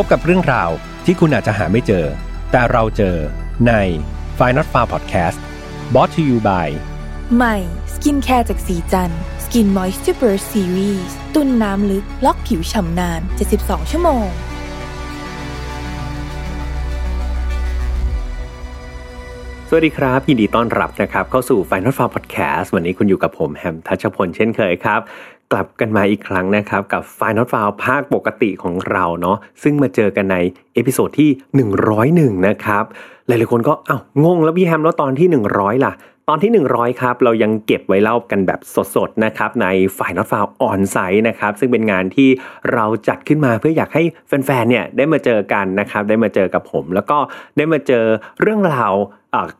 พบกับเรื่องราวที่คุณอาจจะหาไม่เจอ แต่เราเจอใน f i n a l f a r Podcast brought to you by ใหม่ skincare จากศรีจันทร์ Skin Moisture Burst Series ตุนน้ำลึก ล็อกผิวฉ่ำนาน 72 ชั่วโมง สวัสดีครับ ยินดีต้อนรับนะครับ เข้าสู่ Final f a r Podcast วันนี้คุณอยู่กับผมแฮมทัชพลเช่นเคยครับ กลับกันมาอีกครั้งนะครับ กับ File Not Found ภาคปกติของเราเนาะซึ่งมาเจอกันใน episode ที่ 101 นะครับ หลายๆคนก็อ้าวงงแล้วพี่แฮมแล้วตอนที่ 100 ล่ะ ตอนที่ 100 ครับ เรายังเก็บไว้เล่ากันแบบสดๆ นะครับ ใน File Not Found Onsite นะครับ ซึ่งเป็นงานที่เราจัดขึ้นมาเพื่ออยากให้แฟนๆเนี่ยได้มาเจอกันนะครับ ได้มาเจอกับผม แล้วก็ได้มาเจอเรื่องราว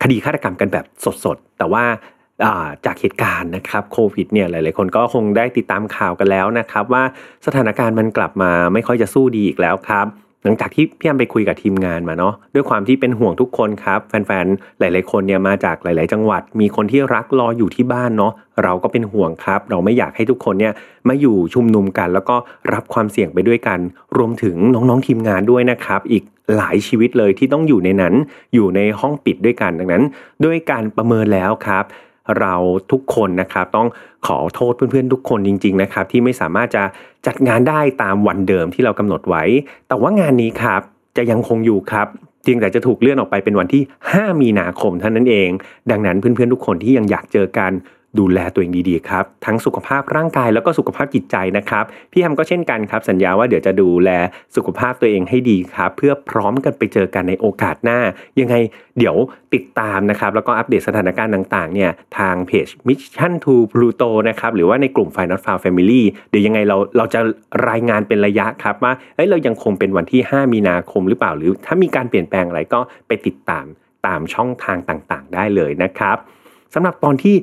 คดีฆาตกรรมกันแบบสดๆ แต่ว่า จากเหตุการณ์นะครับโควิดเนี่ยหลาย ๆ คนก็คงได้ติดตามข่าวกันแล้วนะครับ ว่าสถานการณ์มันกลับมาไม่ค่อยจะสู้ดีอีกแล้วครับ หลังจากที่พี่แอมไปคุยกับทีมงานมาเนาะด้วยความที่เป็นห่วงทุกคนครับ แฟน ๆ หลาย ๆ คนเนี่ยมาจากหลาย ๆ จังหวัด มีคนที่รักรออยู่ที่บ้านเนาะเราก็เป็นห่วงครับ เราไม่อยากให้ทุกคนเนี่ยมาอยู่ชุมนุมกัน แล้วก็รับความเสี่ยงไปด้วยกัน รวมถึงน้อง ๆ ทีมงานด้วยนะครับอีกหลายชีวิตเลยที่ต้องอยู่ในนั้นอยู่ในห้องปิดด้วยกันดังนั้น ด้วยการประเมินแล้วครับ เราทุกคนนะครับ ต้องขอโทษเพื่อนๆทุกคนจริง ๆนะครับ ที่ไม่สามารถจะจัดงานได้ตามวันเดิมที่เรากำหนดไว้ แต่ว่างานนี้ครับจะยังคงอยู่ครับเพียงแต่จะถูกเลื่อนออกไปเป็นวันที่ 5 มีนาคมเท่านั้นเอง ดังนั้นเพื่อนๆทุกคนที่ยังอยากเจอกัน ดูแลตัวเองดีๆครับ ทั้งสุขภาพร่างกายแล้วก็สุขภาพจิตใจนะครับ พี่แฮมก็เช่นกันครับ สัญญาว่าเดี๋ยวจะดูแลสุขภาพตัวเองให้ดีครับ เพื่อพร้อมกันไปเจอกันในโอกาสหน้า ยังไงเดี๋ยวติดตามนะครับ แล้วก็อัปเดตสถานการณ์ต่างๆ เนี่ยทางเพจ Mission to Pluto นะครับ หรือว่าในกลุ่ม Final f i l Family เดี๋ยวยังไงเราเราจะรายงานเป็นระยะครับว่าเอ้ยเรายังคงเป็นวันที่ 5 มีนาคมหรือเปล่า หรือถ้ามีการเปลี่ยนแปลงอะไรก็ไปติดตามตามช่องทางต่างๆ ได้เลยนะครับ สำหรับตอนที่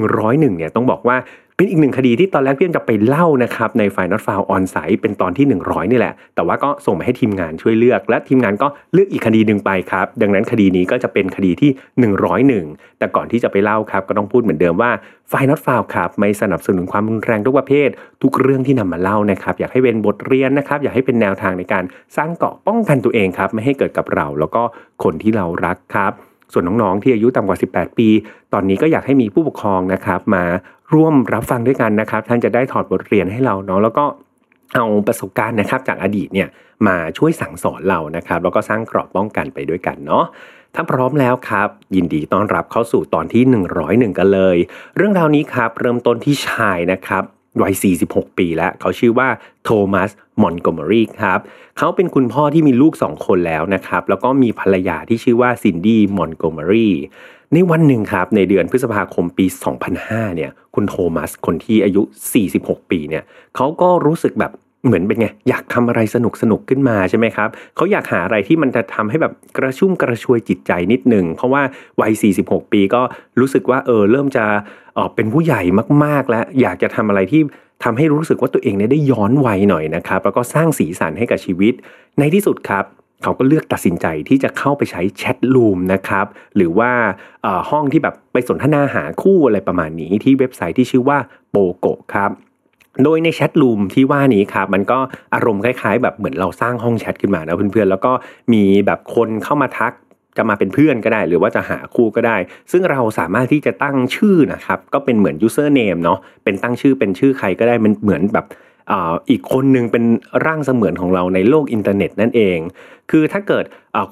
101เนี่ยต้องบอกว่าเป็นอีกหนึ่งคดีที่ตอนแรกพี่จะไปเล่านะครับในฝ่ายนอตฟาวออนไซต์เป็นตอนที่ 100 นี่แหละ แต่ว่าก็ส่งมาให้ทีมงานช่วยเลือก และทีมงานก็เลือกอีกคดีหนึ่งไปครับ ดังนั้นคดีนี้ก็จะเป็นคดีที่ 101 แต่ก่อนที่จะไปเล่าครับ ก็ต้องพูดเหมือนเดิมว่าฝ่ายนอตฟาวครับไม่สนับสนุนความรุนแรงทุกประเภท ทุกเรื่องที่นำมาเล่านะครับอยากให้เป็นบทเรียนนะครับอยากให้เป็นแนวทางในการสร้างเกราะป้องกันตัวเองครับไม่ให้เกิดกับเรา แล้วก็คนที่เรารักครับ ส่วนน้องๆที่อายุต่ำกว่า 18 ปี ตอนนี้ก็อยากให้มีผู้ปกครองนะครับ มาร่วมรับฟังด้วยกันนะครับ ท่านจะได้ถอดบทเรียนให้เราเนาะแล้วก็เอาประสบการณ์นะครับจากอดีตเนี่ยมาช่วยสั่งสอนเรานะครับ แล้วก็สร้างกราะป้องกันไปด้วยกันเนาะถ้าพร้อมแล้วครับ ยินดีต้อนรับเข้าสู่ตอนที่ 101 กันเลย เรื่องราวนี้ครับ เริ่มต้นที่ชายนะครับ วัย 46 ปีแล้ว เขาชื่อว่าโทมัสมอนโกเมอรีครับ เขาเป็นคุณพ่อที่มีลูก 2 คนแล้วนะครับ แล้วก็มีภรรยาที่ชื่อว่าซินดี้มอนโกเมอรีในวันหนึ่งครับในเดือนพฤษภาคมปี 2005 เนี่ย คุณโทมัสคนที่อายุ 46 ปีเนี่ยเขาก็รู้สึกแบบ เหมือนเป็นไงอยากทำอะไรสนุกสนุกขึ้นมาใช่ไหมครับเขาอยากหาอะไรที่มันจะทำให้แบบกระชุ่มกระชวยจิตใจนิดหนึ่งเพราะว่าวัย 46 ปีก็รู้สึกว่าเออเริ่มจะเออเป็นผู้ใหญ่มาก ๆ แล้ว อยากจะทำอะไรที่ทำให้รู้สึกว่าตัวเองเนี่ยได้ย้อนวัยหน่อยนะครับ แล้วก็สร้างสีสันให้กับชีวิต ในที่สุดครับเขาก็เลือกตัดสินใจที่จะเข้าไปใช้แชทลูมนะครับหรือว่าห้องที่แบบไปสนทนาหาคู่อะไรประมาณนี้ที่เว็บไซต์ที่ชื่อว่าโปโกครับ โดยในแชทลูมที่ว่านี้ครับมันก็อารมณ์คล้ายๆ แบบเหมือนเราสร้างห้องแชทขึ้นมานะเพื่อนๆแล้วก็มีแบบคนเข้ามาทักจะมาเป็นเพื่อนก็ได้ หรือว่าจะหาคู่ก็ได้ ซึ่งเราสามารถที่จะตั้งชื่อนะครับ ก็เป็นเหมือน username เนาะเป็นตั้งชื่อเป็นชื่อใครก็ได้มันเหมือนแบบอีกคนนึงเป็นร่างเสมือนของเราในโลกอินเทอร์เน็ตนั่นเอง คือถ้าเกิด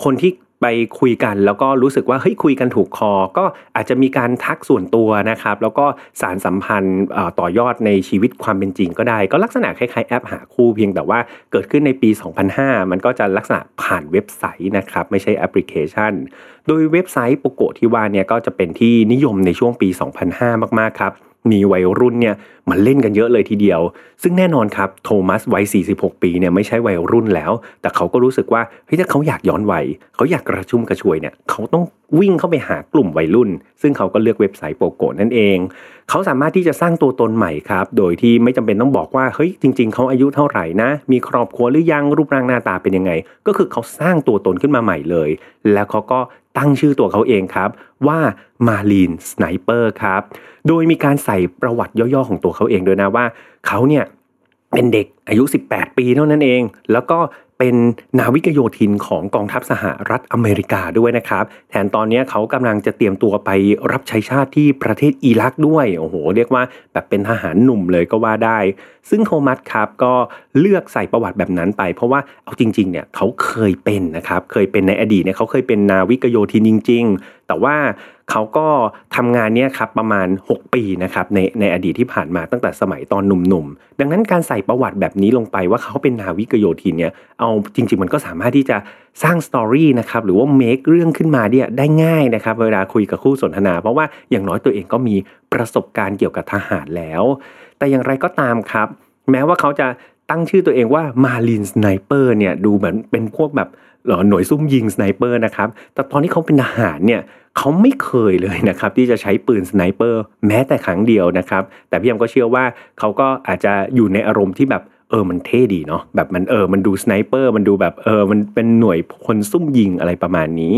คนที่ ไปคุยกันแล้วก็รู้สึกว่าเฮ้ยคุยกันถูกคอ ก็อาจจะมีการทักส่วนตัวนะครับ แล้วก็สารสัมพันธ์ต่อยอดในชีวิตความเป็นจริงก็ได้ ก็ลักษณะคล้ายๆแอปหาคู่เพียงแต่ว่าเกิดขึ้นในปี 2005 มันก็จะลักษณะผ่านเว็บไซต์นะครับไม่ใช่แอปพลิเคชัน โดยเว็บไซต์โปโกที่ว่าเนี่ยก็จะเป็นที่นิยมในช่วงปี 2005 มากๆครับมีวัยรุ่นเนี่ยมันเล่นกันเยอะเลยทีเดียว ซึ่งแน่นอนครับโทมัสวัย 46 ปีเนี่ยไม่ใช่วัยรุ่นแล้ว แต่เขาก็รู้สึกว่าเฮ้ยถ้าเขาอยากย้อนวัยเขาอยากกระชุ่มกระชวยเนี่ยเขาต้องวิ่งเข้าไปหากลุ่มวัยรุ่น ซึ่งเขาก็เลือกเว็บไซต์โปโกนั่นเอง เขาสามารถที่จะสร้างตัวตนใหม่ครับ โดยที่ไม่จำเป็นต้องบอกว่าเฮ้ยจริง ๆเขาอายุเท่าไหร่นะ มีครอบครัวหรือยังรูปร่างหน้าตาเป็นยังไง ก็คือเขาสร้างตัวตนขึ้นมาใหม่เลย แล้วเขาก็ตั้งชื่อตัวเขาเองครับ ว่า Marine Sniper ครับ โดยมีการใส่ประวัติย่อๆของตัวเขาเองด้วยนะว่าเขาเนี่ยเป็นเด็กอายุ 18 ปีเท่านั้นเอง แล้วก็ เป็นนาวิกโยธินของกองทัพสหรัฐอเมริกาด้วยนะครับแถมตอนนี้เขากำลังจะเตรียมตัวไปรับใช้ชาติที่ประเทศอิรักด้วยโอ้โหเรียกว่าแบบเป็นทหารหนุ่มเลยก็ว่าได้ ซึ่งโทมัสครับก็เลือกใส่ประวัติแบบนั้นไป เพราะว่าเอาจริงๆเนี่ยเขาเคยเป็นนะครับเคยเป็นในอดีตเนี่ยเขาเคยเป็นนาวิกโยธินจริง ๆ แต่ว่าเขาก็ทำงานเนี้ยครับประมาณ 6 ปีนะครับในในอดีตที่ผ่านมาตั้งแต่สมัยตอนหนุ่มๆ ดังนั้นการใส่ประวัติแบบนี้ลงไปว่าเขาเป็นนาวิกโยธินเนี่ยเอาจริง ๆ มันก็สามารถที่จะสร้างสตอรี่นะครับหรือว่าเมคเรื่องขึ้นมาเนี่ยได้ง่ายนะครับเวลาคุยกับคู่สนทนา เพราะว่าอย่างน้อยตัวเองก็มีประสบการณ์เกี่ยวกับทหารแล้ว แต่อย่างไรก็ตามครับ แม้ว่าเขาจะตั้งชื่อตัวเองว่า Marine Sniper เนี่ยดูเหมือนเป็นพวกแบบหน่วยซุ่มยิง sniper นะครับ แต่ตอนที่เขาเป็นทหารเนี่ยเขาไม่เคยเลยนะครับที่จะใช้ปืน sniper แม้แต่ครั้งเดียวนะครับ แต่พี่แฮมก็เชื่อว่าเขาก็อาจจะอยู่ในอารมณ์ที่แบบ เออมันเท่ดีเนาะแบบมันเออมันดู sniper มันดูแบบเออมันเป็นหน่วยคนซุ่มยิงอะไรประมาณนี้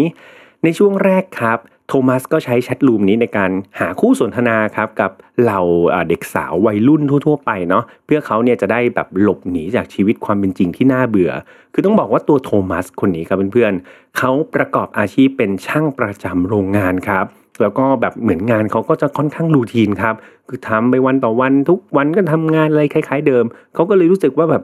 ในช่วงแรกครับโทมัสก็ใช้แชทลูมนี้ในการหาคู่สนทนาครับกับเหล่าเด็กสาววัยรุ่นทั่วๆไปเนาะเพื่อเขาเนี่ยจะได้แบบหลบหนีจากชีวิตความเป็นจริงที่น่าเบื่อ คือต้องบอกว่าตัวโทมัสคนนี้ครับเพื่อนๆเขาประกอบอาชีพเป็นช่างประจำโรงงานครับ แล้วก็แบบเหมือนงานเขาก็จะค่อนข้างรูทีนครับ คือทำไปวันต่อวันทุกวันก็ทำงานอะไรคล้าย ๆ เดิม เขาก็เลยรู้สึกว่าแบบ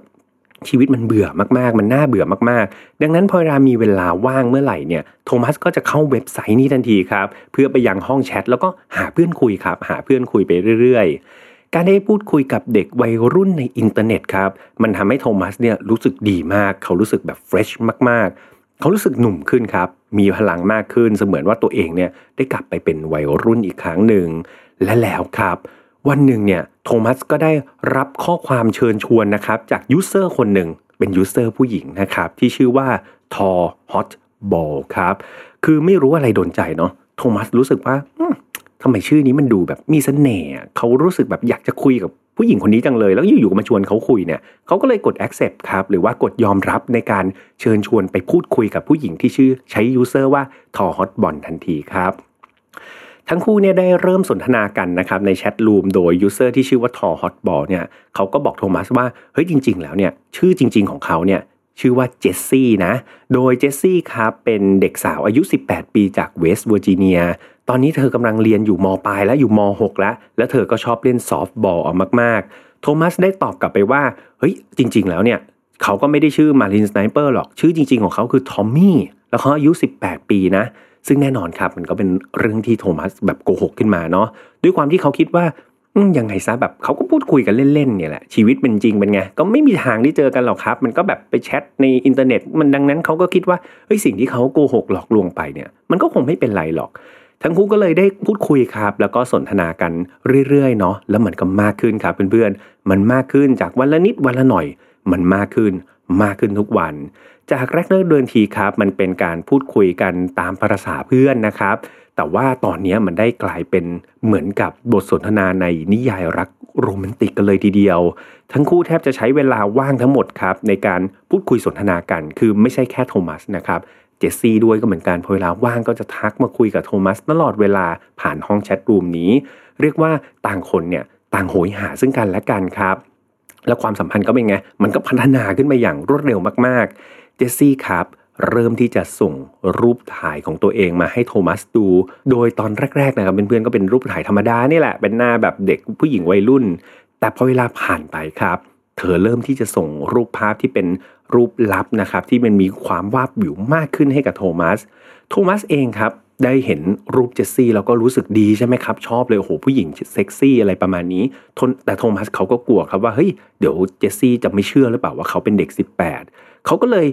ชีวิตมันเบื่อมากๆ มันน่าเบื่อมากๆ ดังนั้นพอเวลามีเวลาว่างเมื่อไหร่เนี่ยโทมัสก็จะเข้าเว็บไซต์นี้ทันทีครับ เพื่อไปยังห้องแชทแล้วก็หาเพื่อนคุยครับ หาเพื่อนคุยไปเรื่อยๆ การได้พูดคุยกับเด็กวัยรุ่นในอินเทอร์เน็ตครับ มันทำให้โทมัสเนี่ยรู้สึกดีมาก เขารู้สึกแบบ fresh มากๆ เขารู้สึกหนุ่มขึ้นครับ มีพลังมากขึ้นเสมือนว่าตัวเองเนี่ยได้กลับไปเป็นวัยรุ่นอีกครั้งหนึ่ง และแล้วครับ วันหนึ่งเนี่ยโทมัสก็ได้รับข้อความเชิญชวนนะครับ จาก user คนหนึ่งเป็น user ผู้หญิงนะครับ ที่ชื่อว่า Talhotblond ครับ คือไม่รู้อะไรโดนใจเนาะโทมัสรู้สึกว่าทำไมชื่อนี้มันดูแบบมีเสน่ห์เขารู้สึกแบบอยากจะคุยกับผู้หญิงคนนี้จังเลย แล้วอยู่ๆมาชวนเขาคุยเนี่ยเขาก็เลยกด accept ครับ หรือว่ากดยอมรับในการเชิญชวนไปพูดคุยกับผู้หญิงที่ชื่อใช้ user ว่า Talhotblond ทันทีครับทั้งคู่เนี่ยได้เริ่มสนทนากันนะครับใน chat room โดย user ที่ชื่อว่า Talhotblond เนี่ยเขาก็บอกโทมัสว่าเฮ้ยจริง ๆ แล้วเนี่ยชื่อจริง ๆของเขาเนี่ยชื่อว่าเจสซี่นะ โดยเจสซี่ครับเป็นเด็กสาวอายุ 18 ปีจากเวสต์เวอร์จิเนีย ตอนนี้เธอกำลังเรียนอยู่มปลายแล้วอยู่ม .6 แล้ว แล้วเธอก็ชอบเล่นซอฟต์บอลมากๆ โทมัสได้ตอบกลับไปว่า เฮ้ย จริง ๆ แล้วเนี่ย เขาก็ไม่ได้ชื่อ Marine Sniper หรอก ชื่อจริง ๆ ของเขาคือทอมมี่ แล้วเขาอายุ 18 ปีนะ ซึ่งแน่นอนครับ มันก็เป็นเรื่องที่โทมัสแบบโกหกขึ้นมาเนาะ ด้วยความที่เขาคิดว่ายังไงซะแบบเขาก็พูดคุยกันเล่นๆเนี่ยแหละ ชีวิตเป็นจริงเป็นไง ก็ไม่มีทางที่เจอกันหรอกครับ มันก็แบบไปแชทในอินเทอร์เน็ต มันดังนั้นเขาก็คิดว่าเฮ้ยสิ่งที่เขาโกหกหลอกลวงไปเนี่ย มันก็คงไม่เป็นไรหรอก ทั้งคู่ก็เลยได้พูดคุยครับ แล้วก็สนทนากันเรื่อยๆเนาะแล้วมันก็มากขึ้นครับเพื่อนๆ มันมากขึ้นจากวันละนิดวันละหน่อย มันมากขึ้นมากขึ้นทุกวัน จากแรกเริ่มเดินทีครับ มันเป็นการพูดคุยกันตามภาษาเพื่อนนะครับ แต่ว่าตอนนี้มันได้กลายเป็นเหมือนกับบทสนทนาในนิยายรักโรแมนติกกันเลยทีเดียว ทั้งคู่แทบจะใช้เวลาว่างทั้งหมดครับในการพูดคุยสนทนากัน คือไม่ใช่แค่โทมัสนะครับ เจสซี่ด้วยก็เหมือนกันพอเวลาว่างก็จะทักมาคุยกับโทมัสตลอดเวลาผ่านห้อง chat room นี้ เรียกว่าต่างคนเนี่ยต่างโหยหาซึ่งกันและกันครับ แล้วความสัมพันธ์ก็เป็นไง มันก็พัฒนาขึ้นมาอย่างรวดเร็วมากๆ เจสซี่ครับ เริ่มที่จะส่งรูปถ่ายของตัวเองมาให้โทมัสดู โดยตอนแรกๆนะครับเพื่อนๆก็เป็นรูปถ่ายธรรมดานี่แหละ เป็นหน้าแบบเด็กผู้หญิงวัยรุ่น แต่พอเวลาผ่านไปครับ เธอเริ่มที่จะส่งรูปภาพที่เป็นรูปลับนะครับ ที่มันมีความวาบวิวมากขึ้นให้กับโทมัส โทมัสเองครับ ได้เห็นรูปเจสซี่แล้วก็รู้สึกดีใช่ไหมครับ ชอบเลยโอ้โหผู้หญิงเซ็กซี่อะไรประมาณนี้แต่โทมัสเขาก็กลัวครับว่าเฮ้ยเดี๋ยวเจสซี่จะไม่เชื่อหรือเปล่าว่าเขาเป็นเด็ก 18 เขาก็เลย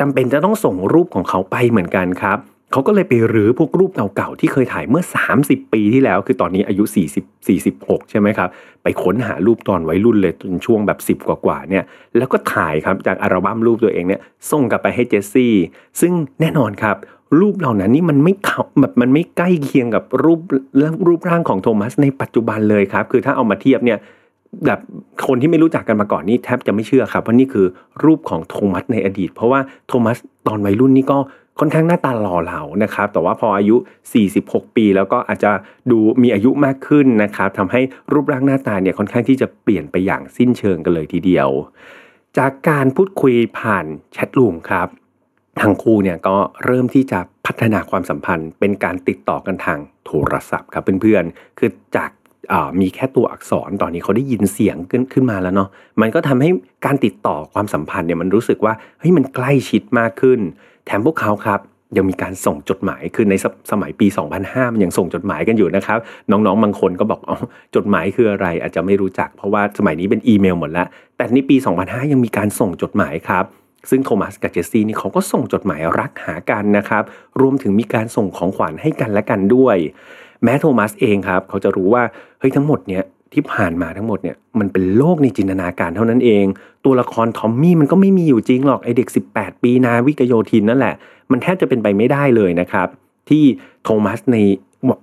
จำเป็นจะต้องส่งรูปของเขาไปเหมือนกันครับ เขาก็เลยไปรื้อพวกรูปเก่าๆที่เคยถ่ายเมื่อ 30 ปีที่แล้ว คือตอนนี้อายุ 40 46 ใช่ไหมครับ ไปค้นหารูปตอนวัยรุ่นเลยจนช่วงแบบ 10 กว่าๆเนี่ย แล้วก็ถ่ายครับจากอัลบั้มรูปตัวเองเนี่ยส่งกลับไปให้เจสซี่ ซึ่งแน่นอนครับ รูปเหล่านั้นนี่มันไม่เข้าแบบมันไม่ใกล้เคียงกับรูปและรูปร่างของโทมัสในปัจจุบันเลยครับ คือถ้าเอามาเทียบเนี่ยแบบคนที่ไม่รู้จักกันมาก่อนนี่แทบจะไม่เชื่อครับว่านี่คือรูปของโทมัสในอดีต เพราะว่าโทมัสตอนวัยรุ่นนี่ก็ ค่อนข้างหน้าตาหล่อเหลานะครับ แต่ว่าพออายุ 46 ปี แล้วก็อาจจะดูมีอายุมากขึ้นนะครับทำให้รูปร่างหน้าตาเนี่ยค่อนข้างที่จะเปลี่ยนไปอย่างสิ้นเชิงกันเลยทีเดียว จากการพูดคุยผ่านแชทรูมครับทั้งคู่เนี่ยก็เริ่มที่จะพัฒนาความสัมพันธ์ เป็นการติดต่อกันทางโทรศัพท์ครับเพื่อนๆ คือจากมีแค่ตัวอักษรตอนนี้เขาได้ยินเสียงขึ้นขึ้นมาแล้วเนาะมันก็ทำให้การติดต่อความสัมพันธ์เนี่ยมันรู้สึกว่าเฮ้ยมันใกล้ชิดมากขึ้น แถมพวกเขาครับยังมีการส่งจดหมาย คือในสสมัยปี 2005 มันยังส่งจดหมายกันอยู่นะครับ น้องๆ บางคนก็บอกอ๋อจดหมายคืออะไร อาจจะไม่รู้จัก เพราะว่าสมัยนี้เป็นอีเมลหมดแล้ว แต่ในปี 2005 ยังมีการส่งจดหมายครับ ซึ่งโทมัสกับเจสซี่นี่เขาก็ส่งจดหมายรักหากันนะครับ รวมถึงมีการส่งของขวัญให้กันและกันด้วย แม้โทมัสเองครับ เขาจะรู้ว่าเฮ้ยทั้งหมดเนี่ย ที่ผ่านมาทั้งหมดเนี่ยมันเป็นโลกในจินตนาการเท่านั้นเอง ตัวละครทอมมี่มันก็ไม่มีอยู่จริงหรอกไอเด็ก 18 ปีนาวิกโยธินนั่นแหละ มันแทบจะเป็นไปไม่ได้เลยนะครับ ที่โทมัสใน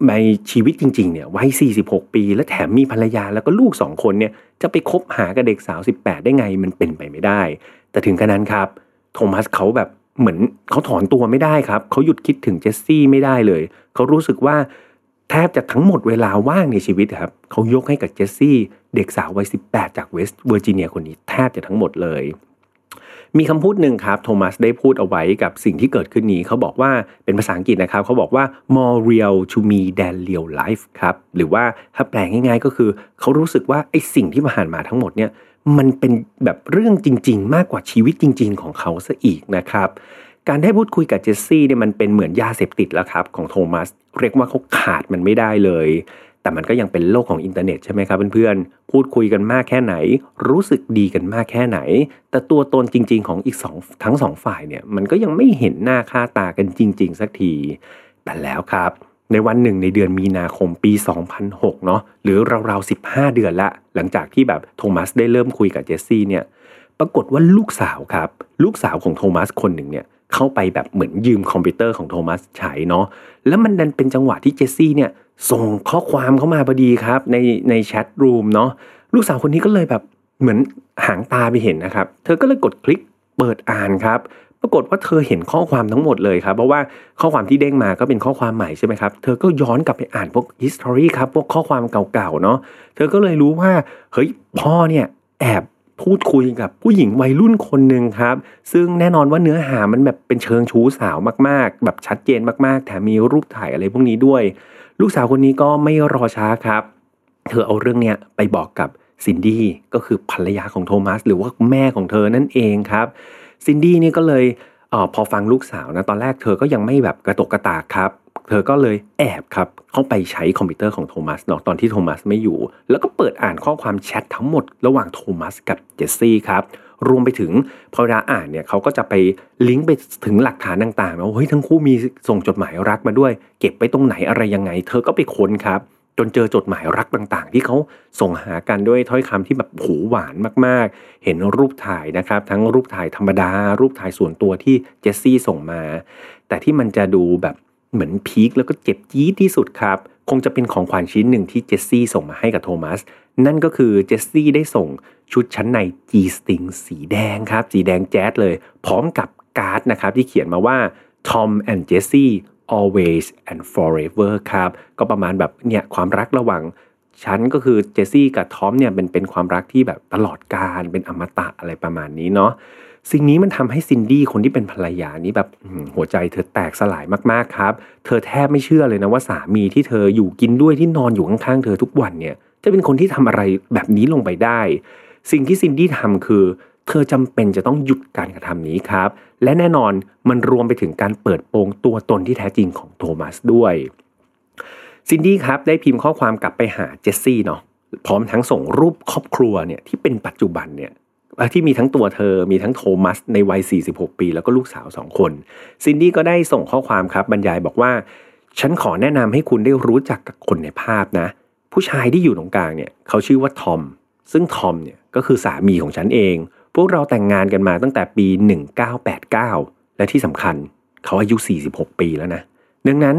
ในชีวิตจริงๆเนี่ยวัย 46 ปี และแถมมีภรรยาแล้วก็ลูกสองคนเนี่ยจะไปคบหากับเด็กสาว 18 ได้ไงมันเป็นไปไม่ได้ แต่ถึงกระนั้นครับโทมัสเขาแบบเหมือนเขาถอนตัวไม่ได้ครับเขาหยุดคิดถึงเจสซี่ไม่ได้เลยเขารู้สึกว่า แทบจะทั้งหมดเวลาว่างในชีวิตครับเขายกให้กับเจสซี่เด็กสาววัย 18 จากเวสต์เวอร์จิเนียคนนี้แทบจะทั้งหมดเลย มีคำพูดหนึ่งครับโทมัสได้พูดเอาไว้กับสิ่งที่เกิดขึ้นนี้เขาบอกว่าเป็นภาษาอังกฤษนะครับ เขาบอกว่า more real to me than real life ครับ หรือว่าถ้าแปลงง่ายๆก็คือ เขารู้สึกว่าไอ้สิ่งที่ผ่านมาทั้งหมดเนี่ยมันเป็นแบบเรื่องจริง ๆ มากกว่าชีวิตจริง ๆ ของเขาซะอีกนะครับ การได้พูดคุยกับเจสซี่เนี่ยมันเป็นเหมือนยาเสพติดแล้วครับของโทมัสเรียกว่าเขาขาดมันไม่ได้เลย แต่มันก็ยังเป็นโลกของอินเทอร์เน็ตใช่ไหมครับเพื่อนๆ พูดคุยกันมากแค่ไหน รู้สึกดีกันมากแค่ไหน แต่ตัวตนจริง ๆ ของอีกสองทั้งสองฝ่ายเนี่ยมันก็ยังไม่เห็นหน้าค่าตากันจริง ๆ สักที แต่แล้วครับในวันหนึ่งในเดือนมีนาคมปี 2006 เนาะหรือราวๆ 15 เดือนละ หลังจากที่แบบโทมัสได้เริ่มคุยกับเจสซี่เนี่ย ปรากฏว่าลูกสาวครับ ลูกสาวของโทมัสคนหนึ่งเนี่ย เข้าไปแบบเหมือนยืมคอมพิวเตอร์ของโทมัสใช้เนาะแล้วมันดันเป็นจังหวะที่เจสซี่เนี่ยส่งข้อความเข้ามาพอดีครับในในแชทรูมเนาะลูกสาวคนนี้ก็เลยแบบเหมือนหางตาไปเห็นนะครับ เธอก็เลยกดคลิกเปิดอ่านครับ ปรากฏว่าเธอเห็นข้อความทั้งหมดเลยครับ เพราะว่าข้อความที่เด้งมาก็เป็นข้อความใหม่ใช่ไหมครับ เธอก็ย้อนกลับไปอ่านพวก history ครับ พวกข้อความเก่าๆเนาะ เธอก็เลยรู้ว่า เฮ้ย พ่อเนี่ยแอบ พูดคุยกับผู้หญิงวัยรุ่นคนหนึ่งครับ ซึ่งแน่นอนว่าเนื้อหามันแบบเป็นเชิงชู้สาวมากๆ แบบชัดเจนมากๆ แถมมีรูปถ่ายอะไรพวกนี้ด้วย ลูกสาวคนนี้ก็ไม่รอช้าครับ เธอเอาเรื่องเนี้ยไปบอกกับซินดี้ก็คือภรรยาของโทมัส หรือว่าแม่ของเธอนั่นเองครับซินดี้นี่ก็เลยออพอฟังลูกสาวนะตอนแรกเธอก็ยังไม่แบบกระโตกกระตากครับ เธอก็เลยแอบครับเข้าไปใช้คอมพิวเตอร์ของโทมัสเนาะตอนที่โทมัสไม่อยู่ แล้วก็เปิดอ่านข้อความแชททั้งหมดระหว่างโทมัสกับเจสซี่ครับรวมไปถึงพอเวลาอ่านเนี่ยเขาก็จะไปลิงก์ไปถึงหลักฐานต่างๆเนาะเฮ้ยทั้งคู่มีส่งจดหมายรักมาด้วย เก็บไปตรงไหนอะไรยังไง เธอก็ไปค้นครับ จนเจอจดหมายรักต่างๆ ที่เขาส่งหากันด้วยถ้อยคำที่แบบหูหวานมากๆ เห็นรูปถ่ายนะครับ ทั้งรูปถ่ายธรรมดา รูปถ่ายส่วนตัวที่เจสซี่ส่งมา แต่ที่มันจะดูแบบ เหมือนพีคแล้วก็เจ็บจี๊ดที่สุดครับ คงจะเป็นของขวัญชิ้นหนึ่งที่เจสซี่ส่งมาให้กับโทมัส นั่นก็คือเจสซี่ได้ส่งชุดชั้นใน G string สีแดงครับ สีแดงแจ๊ดเลย พร้อมกับการ์ดนะครับ ที่เขียนมาว่า Tom and Jessie always and forever ครับ ก็ประมาณแบบเนี่ยความรักระหว่างฉันก็คือเจสซี่กับทอมเนี่ยเป็นเป็นความรักที่แบบตลอดกาลเป็นอมตะอะไรประมาณนี้เนาะ สิ่งนี้มันทำให้ซินดี้คนที่เป็นภรรยานี้แบบหัวใจเธอแตกสลายมากๆครับ เธอแทบไม่เชื่อเลยนะว่าสามีที่เธออยู่กินด้วยที่นอนอยู่ข้างๆเธอทุกวันเนี่ย จะเป็นคนที่ทำอะไรแบบนี้ลงไปได้ สิ่งที่ซินดี้ทำคือ เธอจำเป็นจะต้องหยุดการกระทำนี้ครับ และแน่นอนมันรวมไปถึงการเปิดโปงตัวตนที่แท้จริงของโทมัสด้วยซินดี้ครับได้พิมพ์ข้อความกลับไปหาเจสซี่เนาะพร้อมทั้งส่งรูปครอบครัวเนี่ยที่เป็นปัจจุบันเนี่ย ที่มีทั้งตัวเธอมีทั้งโทมัสในวัย 46 ปี แล้วก็ลูกสาวสองคน ซินดี้ก็ได้ส่งข้อความครับบรรยายบอกว่า ฉันขอแนะนำให้คุณได้รู้จักกับคนในภาพนะ ผู้ชายที่อยู่ตรงกลางเนี่ยเขาชื่อว่าทอม ซึ่งทอมเนี่ยก็คือสามีของฉันเอง พวกเราแต่งงานกันมาตั้งแต่ปี 1989 และที่สำคัญเขาอายุ 46 ปีแล้วนะ ดังนั้น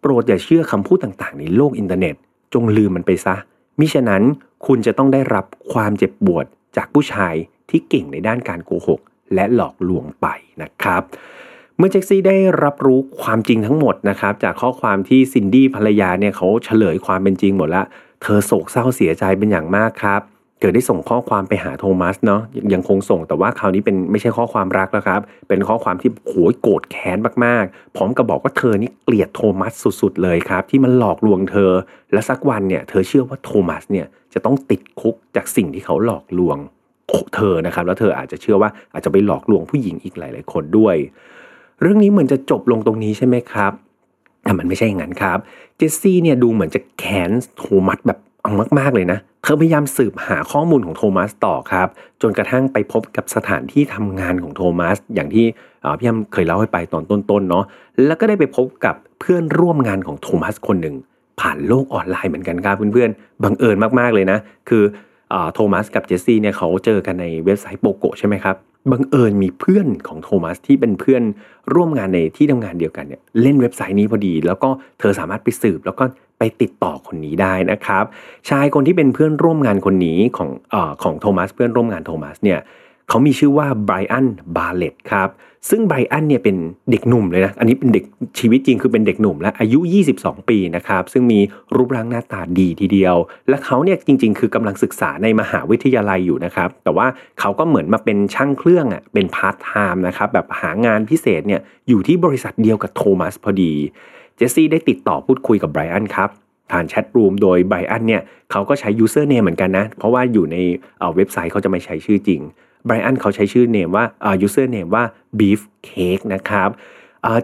โปรดอย่าเชื่อคำพูดต่างๆ ในโลกอินเทอร์เน็ต จงลืมมันไปซะ มิฉะนั้นคุณจะต้องได้รับความเจ็บปวด จากผู้ชายที่เก่งในด้านการโกหก และหลอกลวงไปนะครับ เมื่อเจสซี่ได้รับรู้ความจริงทั้งหมดนะครับ จากข้อความที่ซินดี้ภรรยาเนี่ยเขาเฉลยความเป็นจริงหมดละ เธอโศกเศร้าเสียใจเป็นอย่างมากครับ เธอได้ส่งข้อความไปหาโทมัสเนาะยังคงส่งแต่ว่าคราวนี้เป็นไม่ใช่ข้อความรักแล้วครับ เป็นข้อความที่โหโกรธแค้นมากๆ พร้อมกับบอกว่าเธอนี่เกลียดโทมัสสุดๆเลยครับ ที่มันหลอกลวงเธอ และสักวันเนี่ยเธอเชื่อว่าโทมัสเนี่ยจะต้องติดคุกจากสิ่งที่เขาหลอกลวงเธอนะครับ แล้วเธออาจจะเชื่อว่าอาจจะไปหลอกลวงผู้หญิงอีกหลาย ๆ คนด้วย เรื่องนี้เหมือนจะจบลงตรงนี้ใช่ไหมครับแต่มันไม่ใช่อย่างนั้นครับ เจสซี่เนี่ยดูเหมือนจะแค้นโทมัสแบบ เอามากๆเลยนะ เธอพยายามสืบหาข้อมูลของโทมัสต่อครับ จนกระทั่งไปพบกับสถานที่ทำงานของโทมัส อย่างที่พี่ยมเคยเล่าให้ไปตอนต้นๆเนาะแล้วก็ได้ไปพบกับเพื่อนร่วมงานของโทมัสคนหนึ่งผ่านโลกออนไลน์เหมือนกันครับเพื่อนๆบังเอิญมากๆเลยนะ คือโทมัสกับเจสซี่เนี่ยเขาเจอกันในเว็บไซต์ Pogo ใช่ไหมครับ บังเอิญมีเพื่อนของโทมัสที่เป็นเพื่อนร่วมงานในที่ทำงานเดียวกันเนี่ยเล่นเว็บไซต์นี้พอดี แล้วก็เธอสามารถไปสืบแล้วก็ไปติดต่อคนนี้ได้นะครับ ชายคนที่เป็นเพื่อนร่วมงานคนนี้ของเอ่อของโทมัสเพื่อนร่วมงานโทมัสเนี่ย เขามีชื่อว่าไบรอันบาร์เร็ตต์ครับ ซึ่งไบรอันเนี่ยเป็นเด็กหนุ่มเลยนะ อันนี้เป็นเด็กชีวิตจริงคือเป็นเด็กหนุ่มและอายุ 22 ปีนะครับ ซึ่งมีรูปร่างหน้าตาดีทีเดียว และเขาเนี่ยจริง ๆ คือกำลังศึกษาในมหาวิทยาลัยอยู่นะครับ แต่ว่าเขาก็เหมือนมาเป็นช่างเครื่องอะ เป็นพาร์ทไทม์นะครับ แบบหางานพิเศษเนี่ยอยู่ที่บริษัทเดียวกับโทมัสพอดี เจสซี่ได้ติดต่อพูดคุยกับไบรอันครับผ่าน chat room โดยไบรอันเนี่ยเขาก็ใช้ user name เหมือนกันนะ เพราะว่าอยู่ในเว็บไซต์เขาจะไม่ใช้ชื่อจริง ไบรอันเขาใช้ชื่อ name ว่าอ่า user name ว่า beef cake นะครับ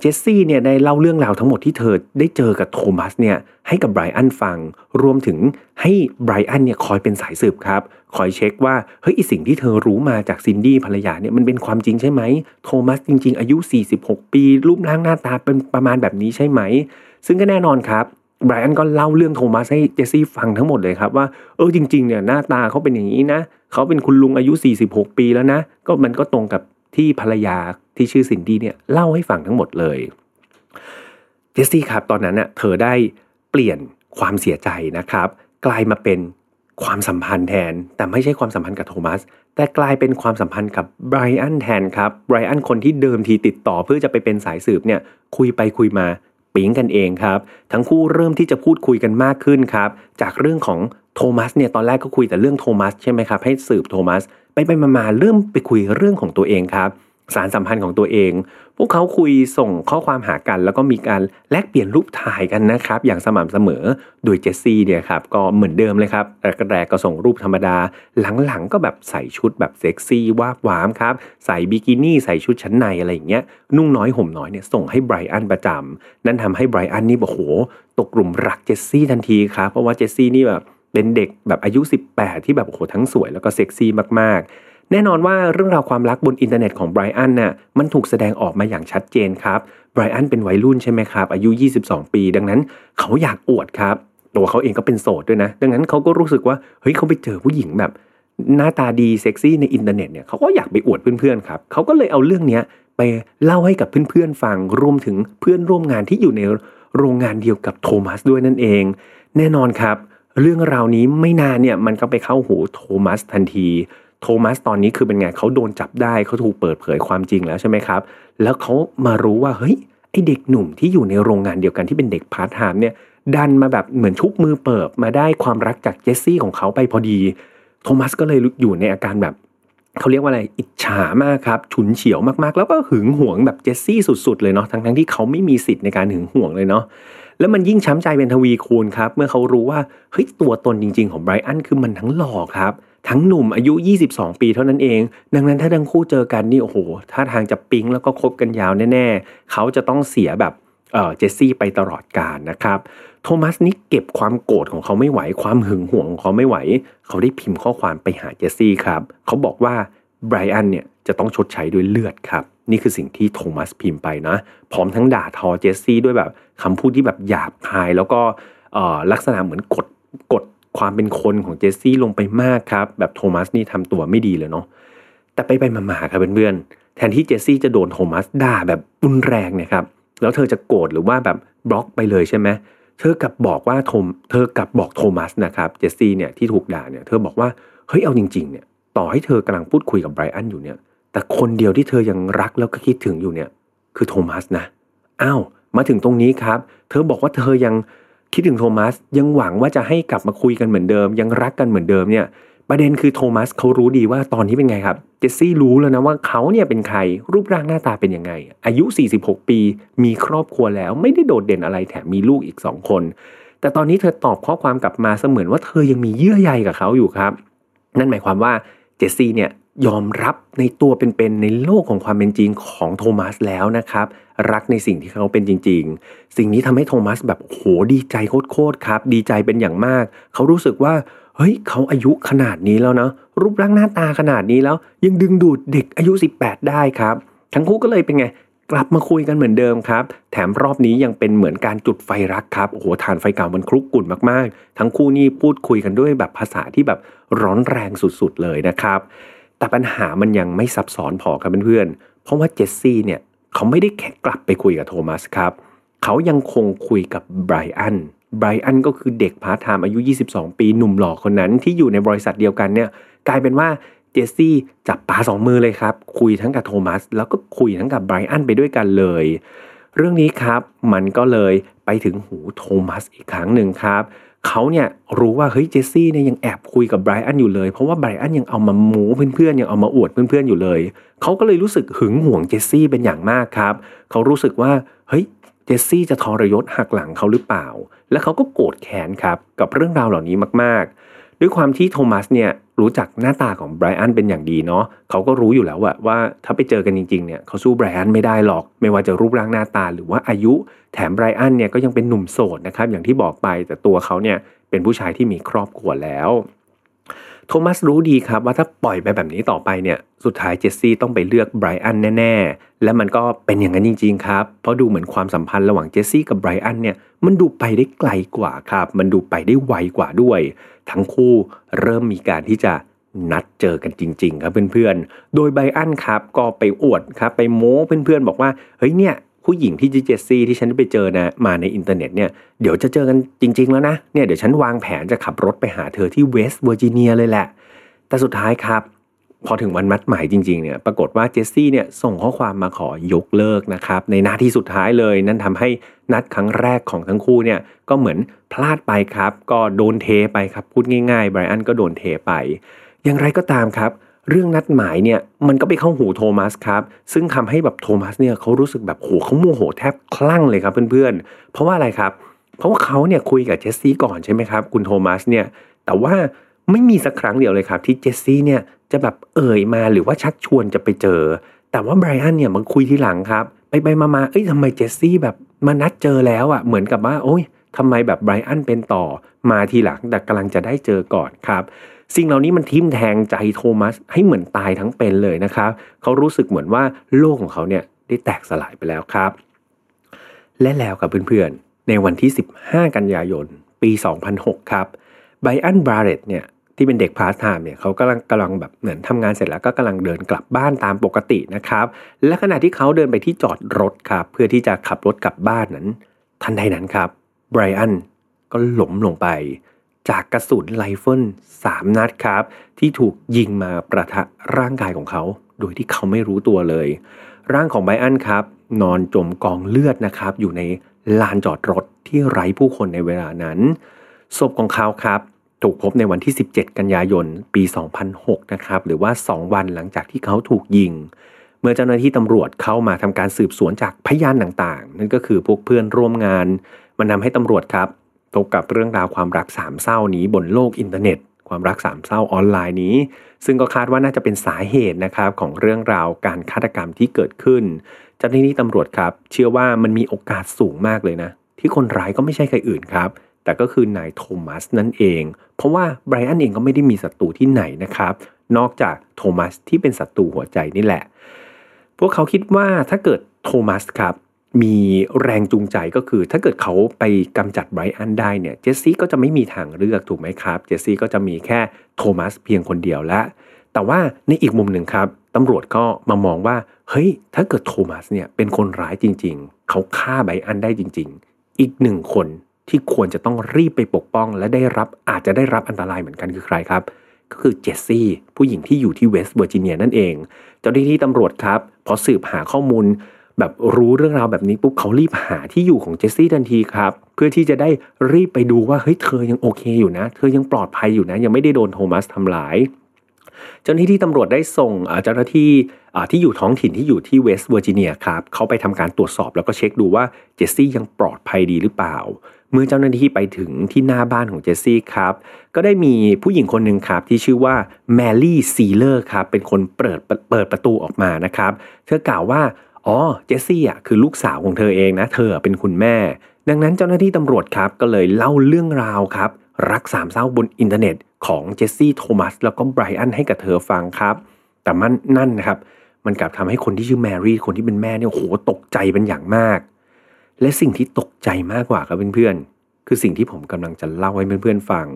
เจสซี่เนี่ยได้เล่าเรื่องราวทั้งหมดที่เธอได้เจอกับโทมัสเนี่ยให้กับไบรอันฟัง รวมถึงให้ไบรอันเนี่ยคอยเป็นสายสืบครับ คอยเช็คว่าเฮ้ยสิ่งที่เธอรู้มาจากซินดี้ภรรยาเนี่ยมันเป็นความจริงใช่ไหมโทมัสจริง ๆ อายุ 46 ปี รูปร่างหน้าตาเป็นประมาณแบบนี้ใช่ไหม ซึ่งก็แน่นอนครับ ไบรอันก็เล่าเรื่องโทมัสให้เจสซี่ฟังทั้งหมดเลยครับว่าเออจริง ๆ เนี่ยหน้าตาเขาเป็นอย่างนี้นะเขาเป็นคุณลุงอายุ 46 ปีแล้วนะ ก็มันก็ตรงกับที่ภรรยาที่ชื่อซินดี้เนี่ยเล่าให้ฟังทั้งหมดเลยเจสซี่ครับตอนนั้นเน่ะเธอได้เปลี่ยนความเสียใจนะครับ กลายมาเป็นความสัมพันธ์แทน แต่ไม่ใช่ความสัมพันธ์กับโทมัส แต่กลายเป็นความสัมพันธ์กับไบรอันแทนครับไบรอันคนที่เดิมทีติดต่อเพื่อจะไปเป็นสายสืบเนี่ยคุยไปคุยมา ปิ๊งกันเองครับ ทั้งคู่เริ่มที่จะพูดคุยกันมากขึ้นครับ จากเรื่องของโทมัสเนี่ยตอนแรกก็คุยแต่เรื่องโทมัสใช่ไหมครับให้สืบโทมัสไปไปมาเริ่มไปคุยเรื่องของตัวเองครับ สานสัมพันธ์ของตัวเอง พวกเขาคุยส่งข้อความหากันแล้วก็มีการแลกเปลี่ยนรูปถ่ายกันนะครับ อย่างสม่ำเสมอ โดยเจสซี่เนี่ยครับก็เหมือนเดิมเลยครับแรกๆก็ส่งรูปธรรมดา หลังๆก็แบบใส่ชุดแบบเซ็กซี่วาบหวามครับ ใส่บิกินี่ใส่ชุดชั้นในอะไรอย่างเงี้ย นุ่งน้อยห่มน้อยเนี่ยส่งให้ไบรอันประจำนั่นทำให้ไบรอันนี่โอ้โหตกหลุมรักเจสซี่ทันทีครับเพราะว่าเจสซี่นี่แบบเป็นเด็กแบบอายุ 18 ที่แบบโอ้โหทั้งสวยแล้วก็เซ็กซี่มากๆ แน่นอนว่าเรื่องราวความรักบนอินเทอร์เน็ตของไบรอันน่ะมันถูกแสดงออกมาอย่างชัดเจนครับไบรอันเป็นวัยรุ่นใช่ไหมครับ อายุ 22 ปี ดังนั้นเขาอยากอวดครับ ตัวเขาเองก็เป็นโสดด้วยนะ ดังนั้นเขาก็รู้สึกว่าเฮ้ยเขาไปเจอผู้หญิงแบบ หน้าตาดีเซ็กซี่ในอินเทอร์เน็ตเนี่ยเขาก็อยากไปอวดเพื่อนๆครับเขาก็เลยเอาเรื่องนี้ไปเล่าให้กับเพื่อนๆฟังรวมถึงเพื่อนร่วมงานที่อยู่ในโรงงานเดียวกับโทมัสด้วยนั่นเอง แน่นอนครับ เรื่องราวนี้ไม่นานเนี่ยมันก็ไปเข้าหูโทมัสทันที โทมัสตอนนี้คือเป็นไงเขาโดนจับได้เขาถูกเปิดเผยความจริงแล้วใช่ไหมครับ แล้วเขามารู้ว่าเฮ้ยไอเด็กหนุ่มที่อยู่ในโรงงานเดียวกันที่เป็นเด็กพาร์ทไทม์เนี่ยดันมาแบบเหมือนชุบมือเปิบมาได้ความรักจากเจสซี่ของเขาไปพอดี โทมัสก็เลยอยู่ในอาการแบบเขาเรียกว่าอะไรอิจฉามากครับ ฉุนเฉียวมากๆ แล้วก็หึงหวงแบบเจสซี่สุดๆเลยเนาะทั้งๆที่เขาไม่มีสิทธิ์ในการหึงหวงเลยเนาะแล้วมันยิ่งช้ำใจเป็นทวีคูณครับ เมื่อเขารู้ว่าเฮ้ยตัวตนจริง ๆ ของไบรอันคือมันทั้งหล่อครับ ทั้งหนุ่มอายุ 22 ปีเท่านั้นเอง ดังนั้นถ้าทั้งคู่เจอกันนี่โอ้โหถ้าทางจะปิ๊งแล้วก็คบกันยาวแน่ๆ เขาจะต้องเสียแบบเออเจสซี่ไปตลอดกาลนะครับ โทมัสนี่เก็บความโกรธของเขาไม่ไหว ความหึงหวงของเขาไม่ไหว เขาได้พิมพ์ข้อความไปหาเจสซี่ครับ เขาบอกว่าไบรอันเนี่ยจะต้องชดใช้ด้วยเลือดครับ นี่คือสิ่งที่โทมัสพิมพ์ไปนะ พร้อมทั้งด่าทอเจสซี่ด้วยแบบคำพูดที่แบบหยาบคาย แล้วก็ลักษณะเหมือนกดกด ความเป็นคนของเจสซี่ลงไปมากครับ แบบโทมัสนี่ทำตัวไม่ดีเลยเนาะแต่ไปไปมาๆครับเพื่อนๆแทนที่เจสซี่จะโดนโทมัสด่าแบบรุนแรงเนี่ยครับแล้วเธอจะโกรธหรือว่าแบบบล็อกไปเลยใช่ไหมเธอกลับบอกว่าโทมเธอกลับบอกโทมัสนะครับเจสซี่เนี่ยที่ถูกด่าเนี่ยเธอบอกว่าเฮ้ยเอาจริงๆเนี่ยต่อให้เธอกำลังพูดคุยกับไบรอันอยู่เนี่ย แต่คนเดียวที่เธอยังรักแล้วก็คิดถึงอยู่เนี่ย คือโทมัสนะอ้าวมาถึงตรงนี้ครับ เธอบอกว่าเธอยัง คิดถึงโทมัสยังหวังว่าจะให้กลับมาคุยกันเหมือนเดิม ยังรักกันเหมือนเดิมเนี่ย ประเด็นคือโทมัสเขารู้ดีว่าตอนนี้เป็นไงครับ เจสซี่รู้แล้วนะว่าเขาเนี่ยเป็นใครรูปร่างหน้าตาเป็นยังไง อายุ 46 ปี มีครอบครัวแล้วไม่ได้โดดเด่นอะไรแถมมีลูกอีก 2 คน แต่ตอนนี้เธอตอบข้อความกลับมาเสมือนว่าเธอยังมีเยื่อใยกับเขาอยู่ครับ นั่นหมายความว่าเจสซี่เนี่ย ยอมรับในตัวเป็นๆในโลกของความเป็นจริงของโทมัสแล้วนะครับ รักในสิ่งที่เขาเป็นจริง ๆ สิ่งนี้ทำให้โทมัสแบบโหดีใจโคตรๆครับ ดีใจเป็นอย่างมาก เขารู้สึกว่าเฮ้ยเขาอายุขนาดนี้แล้วเนะรูปร่างหน้าตาขนาดนี้แล้ว ยังดึงดูดเด็กอายุ 18 ได้ครับ ทั้งคู่ก็เลยเป็นไงกลับมาคุยกันเหมือนเดิมครับ แถมรอบนี้ยังเป็นเหมือนการจุดไฟรักครับโอ้โหถ่านไฟเก่ามันคุกรุ่นมากๆ ทั้งคู่นี่พูดคุยกันด้วยแบบภาษาที่แบบร้อนแรงสุดๆเลยนะครับ แต่ปัญหามันยังไม่ซับซ้อนพอครับเพื่อนๆ เพราะว่าเจสซี่เนี่ยเขาไม่ได้แค่กลับไปคุยกับโทมัสครับ เขายังคงคุยกับไบรอัน ไบรอันก็คือเด็กพาร์ทไทม์อายุ 22 ปีหนุ่มหล่อคนนั้นที่อยู่ในบริษัทเดียวกันเนี่ยกลายเป็นว่าเจสซี่จับปาสองมือเลยครับ คุยทั้งกับโทมัส แล้วก็คุยทั้งกับไบรอันไปด้วยกันเลย เรื่องนี้ครับมันก็เลยไปถึงหูโทมัสอีกครั้งหนึ่งครับ เขาเนี่ยรู้ว่าเฮ้ยเจสซี่เนี่ยยังแอบคุยกับไบรอันอยู่เลย เพราะว่าไบรอันยังเอามาหมูเพื่อนๆยังเอามาอวดเพื่อนๆอยู่เลย เขาก็เลยรู้สึกหึงหวงเจสซี่เป็นอย่างมากครับ เขารู้สึกว่าเฮ้ยเจสซี่จะทรยศหักหลังเขาหรือเปล่า และเขาก็โกรธแค้นครับกับเรื่องราวเหล่านี้มากๆ ด้วยความที่โทมัสเนี่ยรู้จักหน้าตาของไบรอันเป็นอย่างดีเนาะเขาก็รู้อยู่แล้วว่าว่าถ้าไปเจอกันจริงๆเนี่ยเขาสู้ไบรอันไม่ได้หรอก ไม่ว่าจะรูปร่างหน้าตาหรือว่าอายุแถมไบรอันเนี่ยก็ยังเป็นหนุ่มโสดนะครับอย่างที่บอกไปแต่ตัวเขาเนี่ยเป็นผู้ชายที่มีครอบครัวแล้วโทมัสรู้ดีครับว่าถ้าปล่อยไปแบบนี้ต่อไปเนี่ยสุดท้ายเจสซี่ต้องไปเลือกไบรอันแน่ๆ และมันก็เป็นอย่างนั้นจริงๆครับ เพราะดูเหมือนความสัมพันธ์ระหว่างเจสซี่กับไบรอันเนี่ยมันดูไปได้ไกลกว่าครับ มันดูไปได้ไวกว่าด้วย ทั้งคู่เริ่มมีการที่จะนัดเจอกันจริง ๆ ครับเพื่อนๆ โดยไบรอันครับก็ไปอวดครับไปโม้เพื่อนๆ บอกว่าเฮ้ยเนี่ย ผู้หญิงที่เจสซี่ที่ฉันไปเจอนะมาในอินเทอร์เน็ตเนี่ยเดี๋ยวจะเจอกันจริง ๆ แล้วนะเนี่ยเดี๋ยวฉันวางแผนจะขับรถไปหาเธอที่เวสต์เวอร์จิเนียเลยแหละ แต่สุดท้ายครับ พอถึงวันนัดหมายจริง ๆ เนี่ยปรากฏว่าเจสซี่เนี่ยส่งข้อความมาขอยกเลิกนะครับ ในนาทีสุดท้ายเลย นั่นทำให้นัดครั้งแรกของทั้งคู่เนี่ยก็เหมือนพลาดไปครับ ก็โดนเทไปครับพูดง่ายๆไบรอันก็โดนเทไป อย่างไรก็ตามครับ เรื่องนัดหมายเนี่ยมันก็ไปเข้าหูโทมัสครับ ซึ่งทำให้แบบโทมัสเนี่ยเขารู้สึกแบบโหเขาโมโหแทบคลั่งเลยครับเพื่อนๆ เพราะว่าอะไรครับ เพราะว่าเขาเนี่ยคุยกับเจสซี่ก่อนใช่ไหมครับ คุณโทมัสเนี่ยแต่ว่าไม่มีสักครั้งเดียวเลยครับ ที่เจสซี่เนี่ยจะแบบเอ่ยมาหรือว่าชักชวนจะไปเจอ แต่ว่าไบรอันเนี่ยมันคุยทีหลังครับ ไปไปมาๆเอ้ยทำไมเจสซี่แบบมานัดเจอแล้วอะ่ะเหมือนกับว่า โอ้ยทำไมแบบไบรอันเป็นต่อมาทีหลังแต่กำลังจะได้เจอก่อนครับ สิ่งเหล่านี้มันทิ่มแทงใจโทมัสให้เหมือนตายทั้งเป็นเลยนะครับเขารู้สึกเหมือนว่าโลกของเขาเนี่ยได้แตกสลายไปแล้วครับ และแล้วกับเพื่อนๆ ในวันที่ 15 กันยายน ปี 2006 ครับไบอันบราเรตเนี่ยที่เป็นเด็กพาร์ทไทม์เนี่ยเขากำลังกำลังแบบเหมือนทำงานเสร็จแล้วก็กำลังเดินกลับบ้านตามปกตินะครับ และขณะที่เขาเดินไปที่จอดรถครับ เพื่อที่จะขับรถกลับบ้านนั้น ทันใดนั้นครับไบรอันก็ล้มลงไป จากกระสุนไรเฟิลสามนัดครับ ที่ถูกยิงมาปะทะร่างกายของเขา โดยที่เขาไม่รู้ตัวเลย ร่างของไบรอันครับ นอนจมกองเลือดนะครับ อยู่ในลานจอดรถที่ไร้ผู้คนในเวลานั้น ศพของเขาครับถูกพบในวันที่ 17 กันยายน ปี 2006 นะครับ หรือว่า 2 วันหลังจากที่เขาถูกยิง เมื่อเจ้าหน้าที่ตำรวจเข้ามาทำการสืบสวนจากพยานต่างๆ นั่นก็คือพวกเพื่อนร่วมงาน มันทำให้ตำรวจครับ พบกับเรื่องราวความรักสามเส้านี้บนโลกอินเทอร์เน็ต ความรักสามเส้าออนไลน์นี้ ซึ่งก็คาดว่าน่าจะเป็นสาเหตุนะครับของเรื่องราวการฆาตกรรมที่เกิดขึ้น เจ้าหน้าที่ตำรวจครับ เชื่อว่ามันมีโอกาสสูงมากเลยนะ ที่คนร้ายก็ไม่ใช่ใครอื่นครับ แต่ก็คือนายโทมัสนั่นเอง เพราะว่าไบรอันเองก็ไม่ได้มีศัตรูที่ไหนนะครับ นอกจากโทมัสที่เป็นศัตรูหัวใจนี่แหละ พวกเขาคิดว่าถ้าเกิดโทมัสครับ มีแรงจูงใจก็คือ ถ้าเกิดเขาไปกำจัดไบรอันได้เนี่ยเจสซี่ก็จะไม่มีทางเลือกถูกไหมครับ เจสซี่ก็จะมีแค่โทมัสเพียงคนเดียวและ แต่ว่าในอีกมุมหนึ่งครับตำรวจก็มามองว่าเฮ้ยถ้าเกิดโทมัสเนี่ยเป็นคนร้ายจริง ๆ เขาฆ่าไบรอันได้จริง ๆ อีกหนึ่งคนที่ควรจะต้องรีบไปปกป้อง และได้รับอาจจะได้รับอันตรายเหมือนกันคือใครครับ ก็คือเจสซี่ผู้หญิงที่อยู่ที่เวสต์เวอร์จิเนียนั่นเอง เจ้าหน้าที่ตำรวจครับพอสืบหาข้อมูล แบบรู้เรื่องราวแบบนี้ปุ๊บเขารีบหาที่อยู่ของเจสซี่ทันทีครับ เพื่อที่จะได้รีบไปดูว่าเฮ้ยเธอยังโอเคอยู่นะ เธอยังปลอดภัยอยู่นะ ยังไม่ได้โดนโทมัสทำร้ายเจ้าหน้าที่ตำรวจได้ส่งเจ้าหน้าที่ที่อยู่ท้องถิ่นที่อยู่ที่เวสต์เวอร์จิเนียครับเขาไปทำการตรวจสอบแล้วก็เช็คดูว่าเจสซี่ยังปลอดภัยดีหรือเปล่า เมื่อเจ้าหน้าที่ไปถึงที่หน้าบ้านของเจสซี่ครับ ก็ได้มีผู้หญิงคนหนึ่งครับ ที่ชื่อว่าแมรี่ซีเลอร์ครับเป็นคนเปิดเปิดประตูออกมานะครับ เธอกล่าวว่า อ๋อ เจสซี่อะคือลูกสาวของเธอเองนะ เธอเป็นคุณแม่ ดังนั้นเจ้าหน้าที่ตำรวจครับก็เลยเล่าเรื่องราวครับ รักสามเศร้าบนอินเทอร์เน็ตของเจสซี่โทมัสแล้วก็ไบรอันให้กับเธอฟังครับ แต่มันนั่นนะครับ มันกลับทำให้คนที่ชื่อแมรี่คนที่เป็นแม่เนี่ยโหตกใจเป็นอย่างมาก และสิ่งที่ตกใจมากกว่าครับเพื่อนๆคือสิ่งที่ผมกำลังจะเล่าให้เพื่อนๆฟัง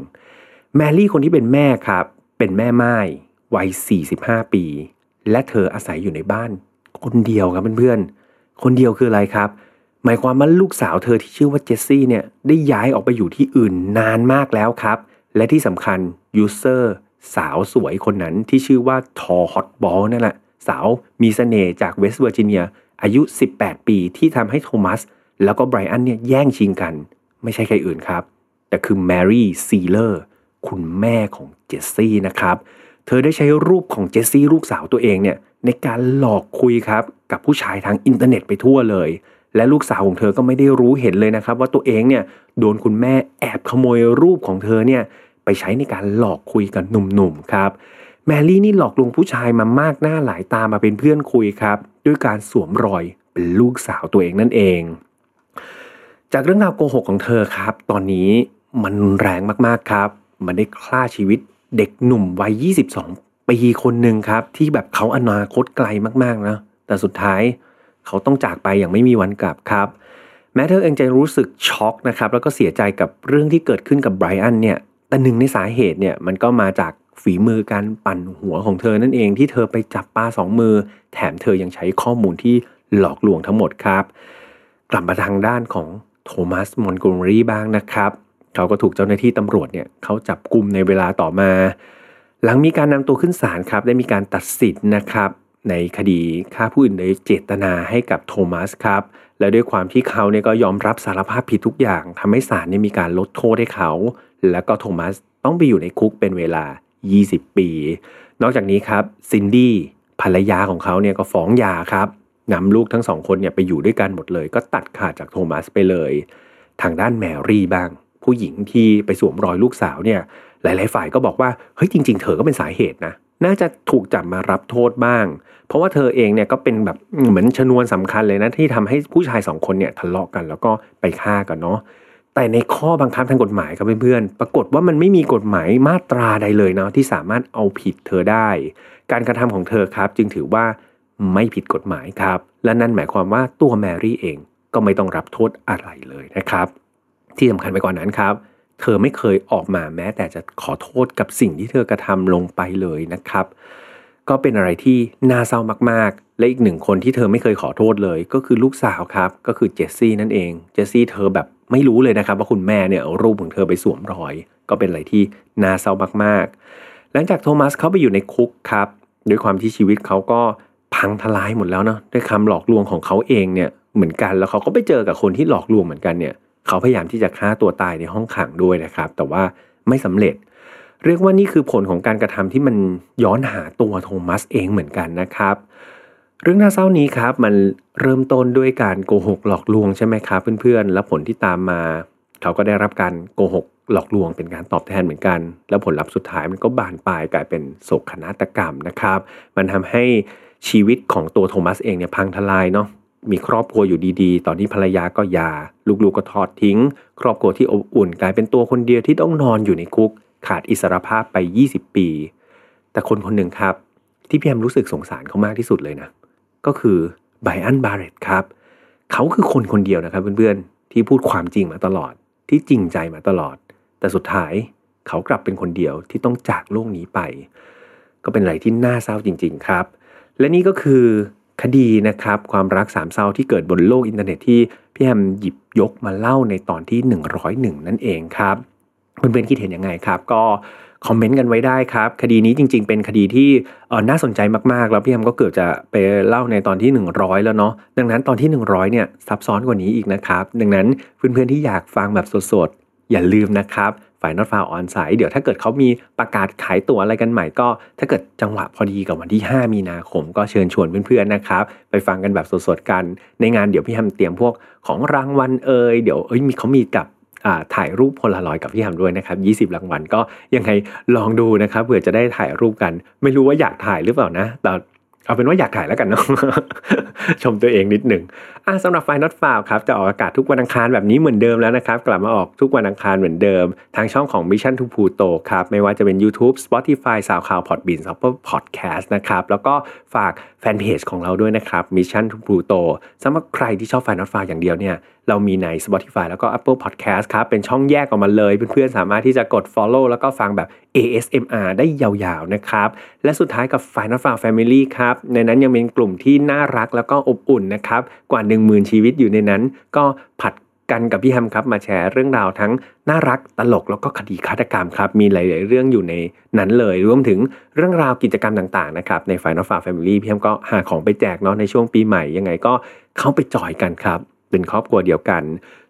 แมรี่คนที่เป็นแม่ครับ เป็นแม่ม่ายวัย 45 ปี และเธออาศัยอยู่ในบ้าน คนเดียวครับเพื่อนๆ คนเดียวคืออะไรครับ หมายความว่าลูกสาวเธอที่ชื่อว่าเจสซี่เนี่ยได้ย้ายออกไปอยู่ที่อื่นนานมากแล้วครับ และที่สำคัญ user สาวสวยคนนั้นที่ชื่อว่า tall hot blonde นั่นแหละสาวมีเสน่ห์จากเวสต์เวอร์จิเนียอายุ 18 ปีที่ทำให้โทมัส แล้วก็ไบรอันเนี่ยแย่งชิงกัน ไม่ใช่ใครอื่นครับ แต่คือแมรี่ซีเลอร์คุณแม่ของเจสซี่นะครับ เธอได้ใช้รูปของเจสซี่ลูกสาวตัวเองเนี่ย ในการหลอกคุยครับกับผู้ชายทางอินเทอร์เน็ตไปทั่วเลย และลูกสาวของเธอก็ไม่ได้รู้เห็นเลยนะครับ ว่าตัวเองเนี่ยโดนคุณแม่แอบขโมยรูปของเธอเนี่ยไปใช้ในการหลอกคุยกับหนุ่มๆครับแมรี่นี่หลอกลวงผู้ชายมามากหน้าหลายตามาเป็นเพื่อนคุยครับ ด้วยการสวมรอยเป็นลูกสาวตัวเองนั่นเอง จากเรื่องราวโกหกของเธอครับ ตอนนี้มันแรงมากๆครับ มันได้ฆ่าชีวิตเด็กหนุ่มวัย 22 ปีคนหนึ่งครับที่แบบเขาอนาคตไกลมากๆนะแต่สุดท้ายเขาต้องจากไปอย่างไม่มีวันกลับครับ แม้เธอเองจะรู้สึกช็อกนะครับแล้วก็เสียใจกับเรื่องที่เกิดขึ้นกับไบรอันเนี่ยแต่หนึ่งในสาเหตุเนี่ยมันก็มาจากฝีมือการปั่นหัวของเธอนั่นเองที่เธอไปจับปลาสองมือ แถมเธอยังใช้ข้อมูลที่หลอกลวงทั้งหมดครับ กลับมาทางด้านของโทมัสมอนโกเมรีบ้างนะครับ เขาก็ถูกเจ้าหน้าที่ตำรวจเนี่ยเขาจับกลุ่มในเวลาต่อมา หลังมีการนำตัวขึ้นศาลครับได้มีการตัดสินนะครับ ในคดีฆ่าผู้อื่นโดยเจตนาให้กับโทมัสครับและด้วยความที่เขาเนี่ยก็ยอมรับสารภาพผิดทุกอย่างทำให้ศาลเนี่ยมีการลดโทษให้เขา แล้วก็โทมัสต้องไปอยู่ในคุกเป็นเวลา 20 ปี นอกจากนี้ครับซินดี้ภรรยาของเขาเนี่ยก็ฟ้องหย่าครับนำลูกทั้งสองคนเนี่ยไปอยู่ด้วยกันหมดเลย ก็ตัดขาดจากโทมัสไปเลย ทางด้านแมรี่บ้าง ผู้หญิงที่ไปสวมรอยลูกสาวเนี่ย หลาย ๆ ฝ่ายก็บอกว่าเฮ้ยจริง ๆ เธอก็เป็นสาเหตุนะน่าจะถูกจับมารับโทษบ้าง เพราะว่าเธอเองเนี่ยก็เป็นแบบเหมือนชนวนสำคัญเลยนะที่ทำให้ผู้ชายสองคนเนี่ยทะเลาะกันแล้วก็ไปฆ่ากันเนาะแต่ในข้อบังคับทางกฎหมายครับเพื่อนๆ ปรากฏว่ามันไม่มีกฎหมายมาตราใดเลยเนาะที่สามารถเอาผิดเธอได้ การกระทำของเธอครับ จึงถือว่าไม่ผิดกฎหมายครับ และนั่นหมายความว่าตัวแมรี่เองก็ไม่ต้องรับโทษอะไรเลยนะครับ ที่สำคัญไปกว่านั้นครับ เธอไม่เคยออกมาแม้ แต่จะขอโทษกับสิ่งที่เธอกระทำลงไปเลยนะครับ ก็เป็นอะไรที่น่าเศร้ามากๆ และอีกหนึ่งคนที่เธอไม่เคยขอโทษเลย ก็คือลูกสาวครับ ก็คือเจสซี่นั่นเอง เจสซี่เธอแบบไม่รู้เลยนะครับ ว่าคุณแม่เนี่ยเอารูปของเธอไปสวมรอย ก็เป็นอะไรที่น่าเศร้ามากๆ หลังจากโทมัสเขาไปอยู่ในคุกครับด้วยความที่ชีวิตเขาก็พังทลายหมดแล้วเนาะด้วยคำหลอกลวงของเขาเองเนี่ยเหมือนกันแล้วเขาก็ไปเจอกับคนที่หลอกลวงเหมือนกันเนี่ย เขาพยายามที่จะฆ่าตัวตายในห้องขังด้วยนะครับ แต่ว่าไม่สำเร็จ เรียกว่านี่คือผลของการกระทำที่มันย้อนหาตัวโทมัสเองเหมือนกันนะครับ เรื่องน่าเศร้านี้ครับมันเริ่มต้นด้วยการโกหกหลอกลวงใช่ไหมครับเพื่อนๆ แล้วผลที่ตามมา เขาก็ได้รับการโกหกหลอกลวงเป็นการตอบแทนเหมือนกัน แล้วผลลัพธ์สุดท้ายมันก็บานปลายกลายเป็นโศกนาฏกรรมนะครับ มันทำให้ชีวิตของตัวโทมัสเองเนี่ยพังทลายเนาะ มีครอบครัวอยู่ดีๆ ตอนนี้ภรรยาก็ยาลูกๆก็ทอดทิ้ง ครอบครัวที่อบอุ่นกลายเป็นตัวคนเดียวที่ต้องนอนอยู่ในคุก ขาดอิสรภาพไป 20 ปี แต่คนคนหนึ่งครับ ที่พี่แอมรู้สึกสงสารเขามากที่สุดเลยนะ ก็คือไบอันบาร์เรตครับ เขาคือคนคนเดียวนะครับเพื่อนๆ ที่พูดความจริงมาตลอด ที่จริงใจมาตลอด แต่สุดท้ายเขากลับเป็นคนเดียวที่ต้องจากโลกนี้ไป ก็เป็นอะไรที่น่าเศร้าจริง ๆ ครับ และนี่ก็คือ คดีนะครับความรักสามเศร้าที่เกิดบนโลกอินเทอร์เน็ตที่พี่แฮมหยิบยกมาเล่าในตอนที่ 101 นั่นเองครับเพื่อนๆคิดเห็นยังไงครับ ก็คอมเมนต์กันไว้ได้ครับ คดีนี้จริง ๆ เป็นคดีที่น่าสนใจมากๆ แล้วพี่แฮมก็เกือบจะไปเล่าในตอนที่ 100 แล้วเนาะดังนั้นตอนที่ 100 เนี่ยซับซ้อนกว่านี้อีกนะครับ ดังนั้นเพื่อนๆที่อยากฟังแบบสดๆอย่าลืมนะครับ ฝ่ายนอตฟาวออนไซต์เดี๋ยวถ้าเกิดเขามีประกาศขายตั๋วอะไรกันใหม่ก็ ถ้าเกิดจังหวะพอดีกับวันที่ 5 มีนาคม ก็เชิญชวนเพื่อนๆนะครับ ไปฟังกันแบบสดๆกัน ในงานเดี๋ยวพี่แฮมเตรียมพวกของรางวัลเอ่ยเดี๋ยวเอ้ยมีเขามีกับถ่ายรูปโพลารอยกับพี่แฮมด้วยนะครับ20 รางวัลก็ยังไงลองดูนะครับเผื่อจะได้ถ่ายรูปกัน ไม่รู้ว่าอยากถ่ายหรือเปล่านะแต่เอาเป็นว่าอยากถ่ายแล้วกันเนาะชมตัวเองนิดหนึ่งอะสำหรับไฟนอตฟาวครับจะออกอากาศทุกวันอังคารแบบนี้เหมือนเดิมแล้วนะครับ กลับมาออกทุกวันอังคารเหมือนเดิม ทางช่องของ Mission to Pluto ครับ ไม่ว่าจะเป็น YouTube Spotify SoundCloud Podbean Apple Podcast นะครับ แล้วก็ฝากแฟนเพจของเราด้วยนะครับ Mission to Pluto สำหรับใครที่ชอบไฟนอตฟาวอย่างเดียวเนี่ยเรามีใน Spotify แล้วก็ Apple Podcast ครับ เป็นช่องแยกออกมาเลย เพื่อนๆ สามารถที่จะกด follow แล้วก็ฟังแบบ ASMR ได้ยาวๆ นะครับ และสุดท้ายกับ Final f a r Family ครับ ในนั้นยังเป็นกลุ่มที่น่ารักแล้วก็อบอุ่นนะครับ กว่า10,000 ชีวิตอยู่ในนั้น ก็ผัดกันกับพี่แฮมครับมาแชร์เรื่องราวทั้งน่ารักตลกแล้วก็คดีฆาตกรรมครับ มีหลาย ๆ เรื่องอยู่ในนั้นเลย รวมถึงเรื่องราวกิจกรรมต่าง ๆ นะครับ ใน Final Farm Family พี่แฮมก็หาของไปแจกเนาะในช่วงปีใหม่ยังไงก็เข้าไปจอยกันครับ เป็นครอบครัวเดียวกัน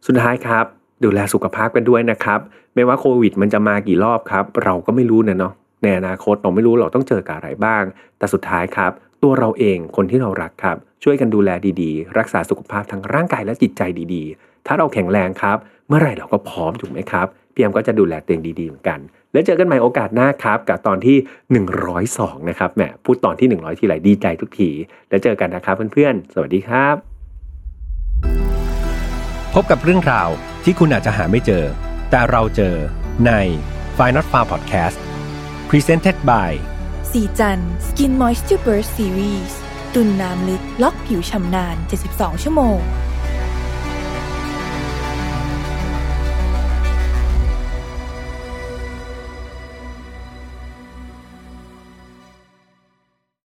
สุดท้ายครับดูแลสุขภาพกันด้วยนะครับ ไม่ว่าโควิดมันจะมากี่รอบครับ เราก็ไม่รู้นะเนาะในอนาคตเราไม่รู้เราต้องเจอกับอะไรบ้าง แต่สุดท้ายครับ ตัวเราเองคนที่เรารักครับ ช่วยกันดูแลดีๆ รักษาสุขภาพทั้งร่างกายและจิตใจดีๆ ถ้าเราแข็งแรงครับ เมื่อไหร่เราก็พร้อมถูกไหมครับพี่แอมก็จะดูแลตัวเองดีๆเหมือนกัน แล้วเจอกันใหม่โอกาสหน้าครับ กับตอนที่ 102 นะครับแหมพูดตอนที่ 100 ทีไรดีใจทุกที แล้วเจอกันนะครับเพื่อนๆ สวัสดีครับ พบกับเรื่องราวที่คุณอาจจะหาไม่เจอ แต่เราเจอใน f i n a l f a r Podcast Presented by สีจันสกินมอยส์เจอร์เบิร์ซีรีส์ตุนน้ำลึกล็อกผิวชำนาน 72 ชั่วโมง